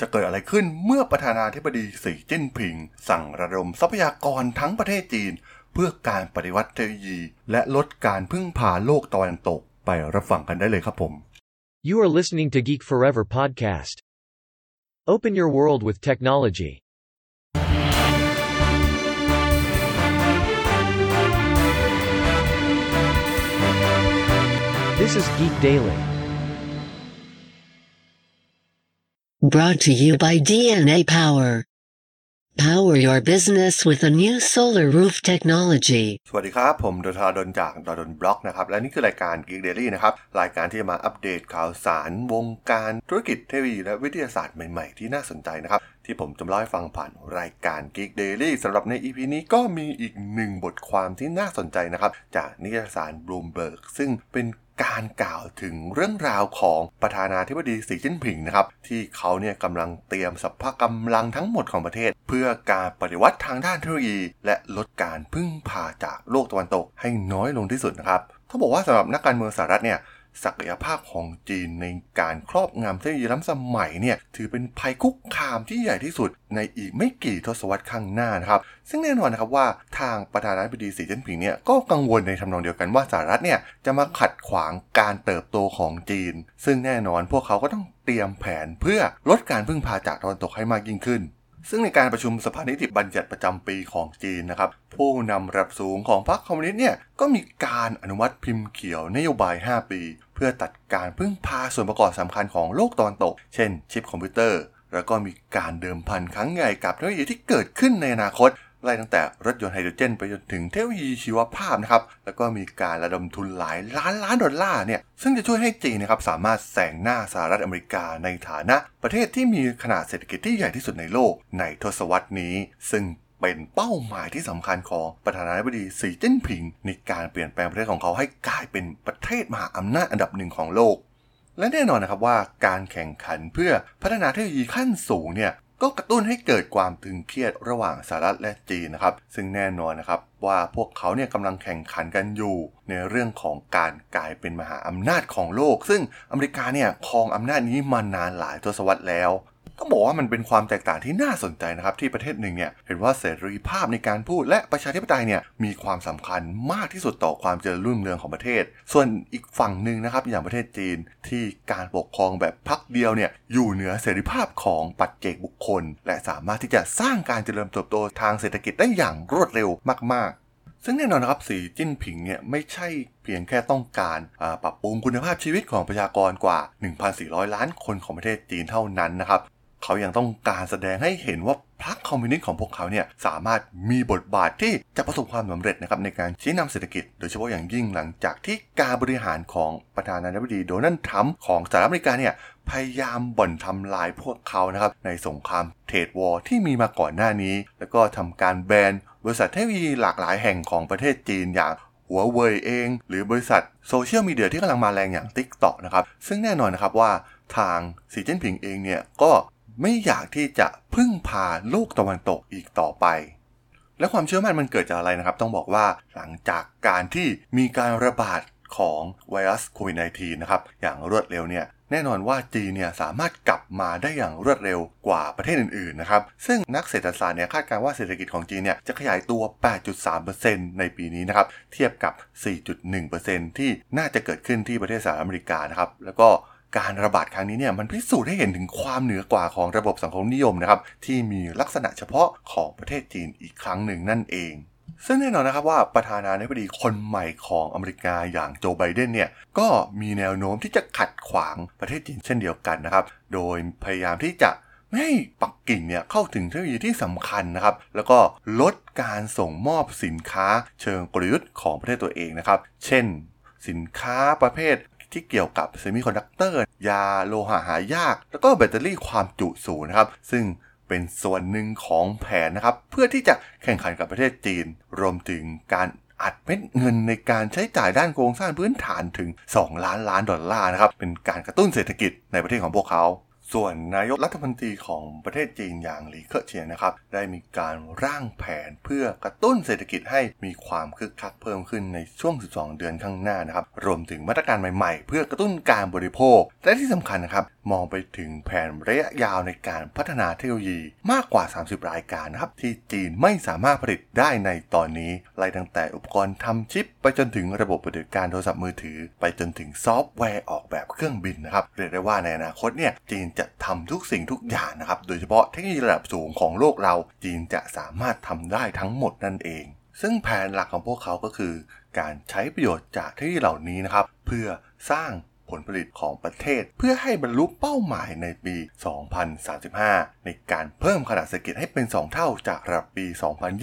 จะเกิดอะไรขึ้นเมื่อประธานาธิบดีสีจิ้นผิง สั่งระดมทรัพยากรทั้งประเทศจีน เพื่อการปฏิวัติเทคโนโลยี และลดการพึ่งพาโลกตะวันตกไปรับฟังกันได้เลยครับผม You are listening to Geek Forever podcast. Open your world with technology. This is Geek Daily. Brought to you by DNA Power. Power your business with a new solar roof technology. สวัสดีครับ ผมดทาดนจากดดนบล็อกนะครับ และนี่คือรายการ Geek Daily นะครับ รายการที่มาอัปเดตข่าวสารวงการธุรกิจเทคโนโลยีและวิทยาศาสตร์ใหม่ๆ ที่น่าสนใจนะครับ ที่ผมจะเล่าให้ฟังผ่านรายการ Geek Daily สำหรับใน EP นี้ก็มีอีกหนึ่งบทความที่น่าสนใจนะครับ จากนิตยสาร Bloomberg ซึ่งเป็น การกล่าวถึงเรื่องราวของประธานาธิบดีสีจิ้นผิงนะครับที่เขาเนี่ยกำลังเตรียมสัพพะกำลังทั้งหมดของประเทศ เพื่อการปฏิวัติทางด้านเทคโนโลยี และลดการพึ่งพาจากโลกตะวันตกให้น้อยลงที่สุดนะครับเขาบอกว่าสำหรับนักการเมืองสหรัฐเนี่ย ศักยภาพของจีนในการครอบงำเทคโนโลยีล้ำสมัยเนี่ยถือเป็นภัยคุกคามที่ใหญ่ที่สุดในอีกไม่กี่ทศวรรษข้างหน้านะครับ ซึ่งแน่นอนนะครับว่าทางประธานาธิบดีสีจิ้นผิงเนี่ยก็กังวลในทำนองเดียวกันว่าสหรัฐเนี่ยจะมาขัดขวางการเติบโตของจีน ซึ่งแน่นอนพวกเขาก็ต้องเตรียมแผนเพื่อลดการพึ่งพาจากตะวันตกให้มากยิ่งขึ้น ซึ่งในการประชุมสภานิติบัญญัติประจำปีของจีนนะครับ ผู้นำระดับสูงของพรรคคอมมิวนิสต์เนี่ยก็มีการอนุมัติพิมพ์เขียวนโยบาย 5 ปี เพื่อตัดการพึ่งพาส่วนประกอบสำคัญของโลกตะวันตก เช่น ชิปคอมพิวเตอร์ แล้วก็มีการเดิมพันครั้งใหญ่กับเทคโนโลยีที่เกิดขึ้นในอนาคต ไล่ตั้งแต่รถยนต์ไฮโดรเจนไปจนถึงเทคโนโลยีชีวภาพนะครับ แล้วก็มีการระดมทุนหลายล้านล้านดอลลาร์เนี่ย ซึ่งจะช่วยให้จีนนะครับสามารถแซงหน้าสหรัฐอเมริกาในฐานะ ประเทศที่มีขนาดเศรษฐกิจที่ใหญ่ที่สุดในโลกในทศวรรษนี้ ซึ่งเป็นเป้าหมายที่สำคัญของประธานาธิบดีสีจิ้นผิง ในการเปลี่ยนแปลงประเทศของเขาให้กลายเป็นประเทศมหาอำนาจอันดับหนึ่งของโลกและแน่นอนนะครับว่าการแข่งขันเพื่อพัฒนาเทคโนโลยีขั้นสูงเนี่ย ก็กระตุ้นให้เกิดความตึงเครียดระหว่างสหรัฐและจีนนะครับ ซึ่งแน่นอนนะครับว่าพวกเขาเนี่ยกำลังแข่งขันกันอยู่ ในเรื่องของการกลายเป็นมหาอำนาจของโลก ซึ่งอเมริกาเนี่ยครองอำนาจนี้มานานหลายทศวรรษแล้ว ต้องบอกว่ามันเป็นความแตกต่างที่น่าสนใจนะครับที่ประเทศหนึ่งเนี่ยเห็นว่าเสรีภาพในการพูดและประชาธิปไตยเนี่ยมีความสำคัญมากที่สุดต่อความเจริญรุ่งเรืองของประเทศ ส่วนอีกฝั่งหนึ่งนะครับอย่างประเทศจีนที่การปกครองแบบพักเดียวเนี่ยอยู่เหนือเสรีภาพของปัจเจกบุคคล และสามารถที่จะสร้างการเจริญเติบโตทางเศรษฐกิจได้อย่างรวดเร็วมาก ๆซึ่งแน่นอนนะครับสีจิ้นผิงเนี่ยไม่ใช่เพียงแค่ต้องการปรับปรุงคุณภาพชีวิตของประชากรกว่า 1,400 ล้านคนของประเทศจีนเท่านั้นนะครับ เขายังต้องการแสดงให้เห็นว่าพรรคคอมมิวนิสต์ของพวกเขาเนี่ยสามารถมีบทบาทที่จะประสบความสำเร็จนะครับในการชี้นำเศรษฐกิจ โดยเฉพาะอย่างยิ่งหลังจากที่การบริหารของประธานาธิบดีโดนัลด์ทรัมป์ของสหรัฐอเมริกาเนี่ยพยายามบ่อนทำลายพวกเขานะครับในสงคราม trade war ที่มีมาก่อนหน้านี้ แล้วก็ทำการแบนบริษัทเทคโนโลยีหลากหลายแห่งของประเทศจีนอย่างหัวเว่ยเอง หรือบริษัทโซเชียลมีเดียที่กำลังมาแรงอย่าง TikTok นะครับซึ่งแน่นอนนะครับว่าทางสีจิ้นผิงเองเนี่ยก็ ไม่อยากที่จะพึ่งพาโลกตะวันตกอีกต่อไป และความเชื่อมั่นมันเกิดจากอะไรนะครับ ต้องบอกว่าหลังจากการที่มีการระบาดของไวรัสโควิด -19 นะครับ อย่างรวดเร็วเนี่ย แน่นอนว่าจีนเนี่ยสามารถกลับมาได้อย่างรวดเร็วกว่าประเทศอื่นๆนะครับ ซึ่งนักเศรษฐศาสตร์เนี่ยคาดการณ์ว่าเศรษฐกิจของจีนเนี่ยจะขยายตัว 8.3%ในปีนี้นะครับ เทียบกับ 4.1%ที่น่าจะเกิดขึ้นที่ประเทศสหรัฐอเมริกานะครับ แล้วก็ การระบาดครั้งนี้เนี่ยมันพิสูจน์ให้เห็นถึงความเหนือกว่าของระบบสังคมนิยมนะครับที่มีลักษณะเฉพาะของประเทศจีนอีกครั้งหนึ่งนั่นเองซึ่งแน่นอนนะครับว่าประธานาธิบดีคนใหม่ของอเมริกาอย่างโจไบเดนเนี่ยก็มีแนวโน้มที่จะขัดขวางประเทศจีนเช่นเดียวกันนะครับ โดยพยายามที่จะไม่ให้ปักกิ่งเนี่ยเข้าถึงเทคโนโลยีที่สำคัญนะครับ แล้วก็ลดการส่งมอบสินค้าเชิงกลยุทธ์ของประเทศตัวเองนะครับ เช่น สินค้าประเภท ที่เกี่ยวกับเซมิคอนดักเตอร์ แร่โลหะหายาก แล้วก็แบตเตอรี่ความจุสูงนะครับ ซึ่งเป็นส่วนหนึ่งของแผนนะครับ เพื่อที่จะแข่งขันกับประเทศจีน รวมถึงการอัดเม็ดเงินในการใช้จ่ายด้านโครงสร้างพื้นฐานถึง 2 ล้านล้านดอลลาร์นะครับ เป็นการกระตุ้นเศรษฐกิจในประเทศของพวกเขา ส่วนนายกรัฐมนตรีของประเทศจีนอย่างหลีเค่อเฉียนนะครับ ได้มีการร่างแผนเพื่อกระตุ้นเศรษฐกิจให้มีความคึกคักเพิ่มขึ้นในช่วง 12 เดือนข้างหน้านะครับ รวมถึงมาตรการใหม่ๆ เพื่อกระตุ้นการบริโภค และที่สำคัญนะครับ มองไปถึงแผนระยะยาวในการพัฒนาเทคโนโลยีมากกว่า 30 รายการนะครับ ที่จีนไม่สามารถผลิตได้ในตอนนี้ไล่ตั้งแต่อุปกรณ์ทำชิป ไปจนถึงระบบปฏิบัติการโทรศัพท์มือถือ ไปจนถึงซอฟต์แวร์ออกแบบเครื่องบินนะครับเรียกได้ว่าในอนาคตเนี่ยจีนจะทำทุกสิ่งทุกอย่างนะครับ โดยเฉพาะเทคโนโลยีระดับสูงของโลกเรา จีนจะสามารถทำได้ทั้งหมดนั่นเอง ซึ่งแผนหลักของพวกเขาก็คือ การใช้ประโยชน์จากเทคโนโลยีเหล่านี้นะครับ เพื่อสร้างผลผลิตของประเทศ เพื่อให้บรรลุเป้าหมายในปี 2035 ในการเพิ่มขนาดเศรษฐกิจให้เป็น 2 เท่าจากระดับปี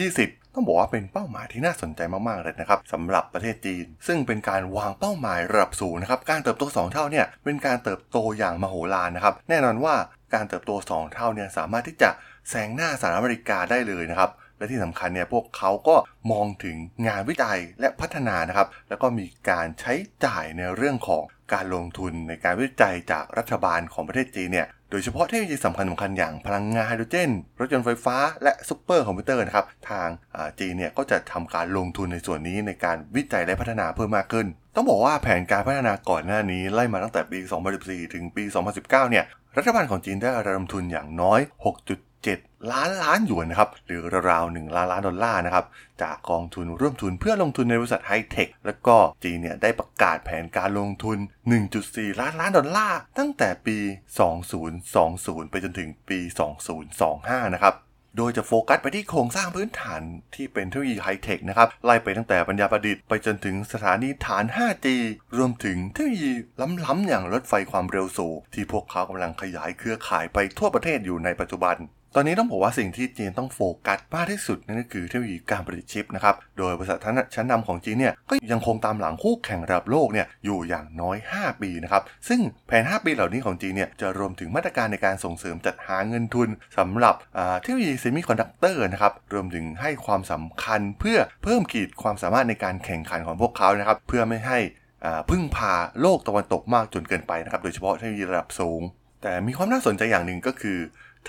2020 ต้องบอกว่าเป็นเป้าหมายที่น่าสนใจมากๆเลยนะครับสำหรับประเทศจีน ซึ่งเป็นการวางเป้าหมายระดับสูงนะครับการเติบโต 2 เท่าเนี่ยเป็นการเติบโตอย่างมโหฬารนะครับแน่นอนว่าการเติบโต 2 เท่าเนี่ยสามารถที่จะแซงหน้าสหรัฐอเมริกาได้เลยนะครับและที่สำคัญเนี่ยพวกเขาก็มองถึงงานวิจัยและพัฒนานะครับ แล้วก็มีการใช้จ่ายในเรื่องของการลงทุนในการวิจัยจากรัฐบาลของประเทศจีนเนี่ย โดยเฉพาะเทคโนโลยีสำคัญสำคัญอย่างพลังงานไฮโดรเจน รถยนต์ไฟฟ้า และซูเปอร์คอมพิวเตอร์นะครับ ทางจีนเนี่ยก็จะทำการลงทุนในส่วนนี้ในการวิจัยและพัฒนาเพิ่มมากขึ้น ต้องบอกว่าแผนการพัฒนาก่อนหน้านี้ไล่มาตั้งแต่ปี 2014 ถึงปี 2019 เนี่ย รัฐบาลของจีนได้ระดมทุนอย่างน้อย 6 7 ล้านล้านหยวนนะครับหรือราวๆ1ล้านล้านดอลลาร์นะครับจากกองทุนร่วมทุนเพื่อลงทุนในบริษัทไฮเทคแล้วก็จีนเนี่ยได้ประกาศแผนการลงทุน 1.4 ล้านล้านดอลลาร์ตั้งแต่ปี 2020 ไปจนถึงปี 2025 นะครับโดยจะโฟกัสไปที่โครงสร้างพื้นฐานที่เป็นเทคโนโลยีไฮเทคนะครับ ไล่ไปตั้งแต่ปัญญาประดิษฐ์ไปจนถึงสถานีฐาน 5G รวมถึงเทคโนโลยีล้ำๆอย่างรถไฟความเร็วสูงที่พวกเขากำลังขยายเครือข่ายไปทั่วประเทศอยู่ในปัจจุบัน ตอนนี้ต้องบอกว่าสิ่งที่จีนต้องโฟกัสมากที่สุดนั่นก็คือเทคโนโลยีการผลิตชิปนะครับ โดยบริษัทชั้นนำของจีนเนี่ยก็ยังคงตามหลังคู่แข่งระดับโลกเนี่ยอยู่อย่างน้อย 5 ปีนะครับ ซึ่งแผน 5 ปีเหล่านี้ของจีนเนี่ยจะรวมถึงมาตรการในการส่งเสริมจัดหาเงินทุนสำหรับเทคโนโลยีเซมิคอนดักเตอร์นะครับ รวมถึงให้ความสำคัญเพื่อเพิ่มขีดความสามารถในการแข่งขันของพวกเขานะครับ เพื่อไม่ให้พึ่งพาโลกตะวันตกมากจนเกินไปนะครับ โดยเฉพาะเทคโนโลยีระดับสูง แต่มีความน่าสนใจอย่างหนึ่งก็คือ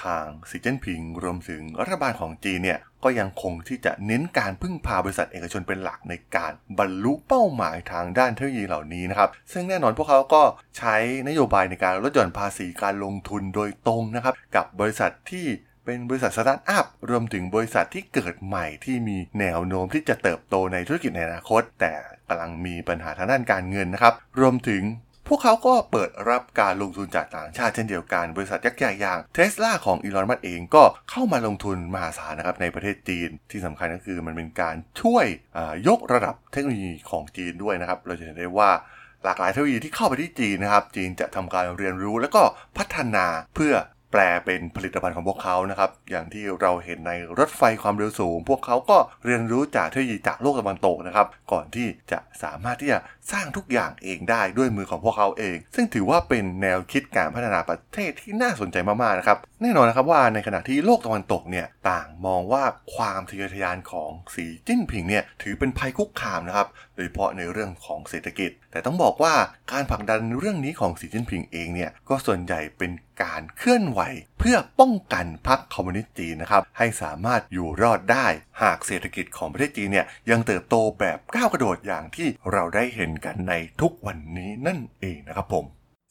ทางสีจิ้นผิงรวมถึงรัฐบาลของจีนเนี่ยก็ยังคงที่จะเน้นการพึ่งพาบริษัทเอกชนเป็นหลักในการบรรลุเป้าหมายทางด้านเทคโนโลยีเหล่านี้นะครับ ซึ่งแน่นอนพวกเขาก็ใช้นโยบายในการลดหย่อนภาษีการลงทุนโดยตรงนะครับ กับบริษัทที่เป็นบริษัทสตาร์ทอัพรวมถึงบริษัทที่เกิดใหม่ที่มีแนวโน้มที่จะเติบโตในธุรกิจในอนาคต แต่กำลังมีปัญหาทางด้านการเงินนะครับ รวมถึง พวกเขาก็เปิดรับการลงทุนจากต่างชาติเช่นเดียวกัน บริษัทยักษ์ใหญ่อย่างเทสลาของอีลอนมัสเองก็เข้ามาลงทุนมหาศาลนะครับในประเทศจีน ที่สำคัญก็คือมันเป็นการช่วยยกระดับเทคโนโลยีของจีนด้วยนะครับ เราจะเห็นได้ว่าหลากหลายเทคโนโลยีที่เข้าไปที่จีนนะครับ จีนจะทำการเรียนรู้แล้วก็พัฒนาเพื่อ แปลเป็นผลิตภัณฑ์ของพวกเขานะครับ อย่างที่เราเห็นในรถไฟความเร็วสูง พวกเขาก็เรียนรู้จากเทคโนโลยีจากโลกตะวันตกนะครับ ก่อนที่จะสามารถที่จะสร้างทุกอย่างเองได้ด้วยมือของพวกเขาเอง ซึ่งถือว่าเป็นแนวคิดการพัฒนาประเทศที่น่าสนใจมากๆนะครับ แน่นอนนะครับว่าในขณะที่โลกตะวันตกเนี่ยต่างมองว่าความทะเยอทะยานของสีจิ้นผิงเนี่ยถือเป็นภัยคุกคามนะครับ โดยเฉพาะในเรื่องของเศรษฐกิจ แต่ต้องบอกว่าการผลักดันเรื่องนี้ของสีจิ้นผิงเองเนี่ยก็ส่วนใหญ่เป็นการเคลื่อนไหว เพื่อป้องกันพรรคคอมมิวนิสต์จีนนะครับให้สามารถอยู่รอดได้ หากเศรษฐกิจของประเทศจีนเนี่ยยังเติบโตแบบก้าวกระโดดอย่างที่เราได้เห็นกันในทุกวันนี้นั่นเองนะครับผม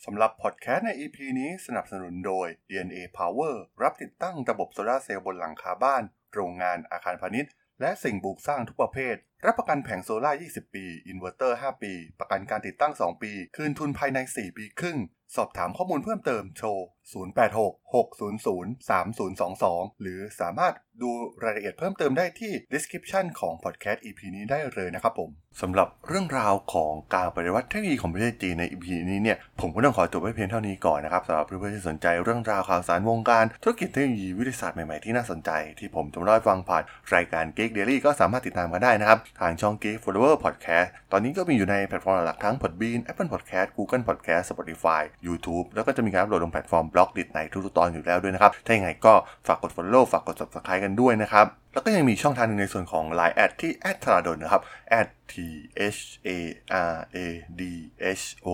สำหรับพอดแคสต์ใน EP นี้สนับสนุนโดย DNA Power รับติดตั้งระบบโซลาเซลล์บนหลังคาบ้าน โรงงานอาคารพาณิชย์ และสิ่งปลูกสร้างทุกประเภท รับประกันแผงโซลาร์20 ปี อินเวอร์เตอร์ 5 ปี ประกันการติดตั้ง 2 ปี คืนทุนภายใน 4 ปีครึ่ง สอบถามข้อมูลเพิ่มเติมโทร 086-600-3022 หรือสามารถดูรายละเอียดเพิ่มเติมได้ที่ description ของ podcast EP นี้ได้เลยนะครับผมสำหรับเรื่องราวของการปฏิวัติเทคโนโลยีของประเทศจีนใน EP นี้เนี่ย ผมก็ต้องขอจบไว้เพียงเท่านี้ก่อนนะครับสำหรับเพื่อนๆที่สนใจเรื่องราวข่าวสารวงการ ธุรกิจเทคโนโลยีวิทยาศาสตร์ใหม่ๆที่น่าสนใจ ที่ผมจะมาเล่าให้ฟังผ่านรายการ Geek Daily ก็สามารถติดตามกันได้นะครับทางช่อง Geek Forever Podcast ตอนนี้ก็มีอยู่ในแพลตฟอร์มหลักทั้ง Podbean Apple Podcast Google Podcast Spotify YouTube แล้วก็จะมีการอัปโหลดลงแพลตฟอร์ม Blockdit ในทุกๆตอนอยู่แล้วด้วยนะครับ ถ้าอย่างไรก็ฝากกด follow ฝากกด subscribe กันด้วยนะครับ แล้วก็ยังมีช่องทางหนึงในส่วนของ Line แอดที่แอดธราดลนะครับ t h a r a d h o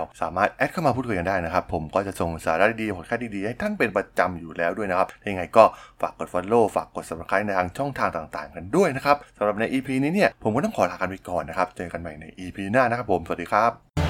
l สามารถแอดเข้ามาพูดคุยกันได้นะครับ ผมก็จะส่งสาระดีๆผลค่าดีๆ ให้ท่านเป็นประจำอยู่แล้วด้วยนะครับยังไงก็ฝากกด follow ฝากกด subscribe ในทางช่องทางต่างๆ กันด้วยนะครับสำหรับใน EP นี้เนี่ย ผมก็ต้องขอลากันไปก่อนนะครับ เจอกันใหม่ใน EP หน้านะครับผม สวัสดีครับ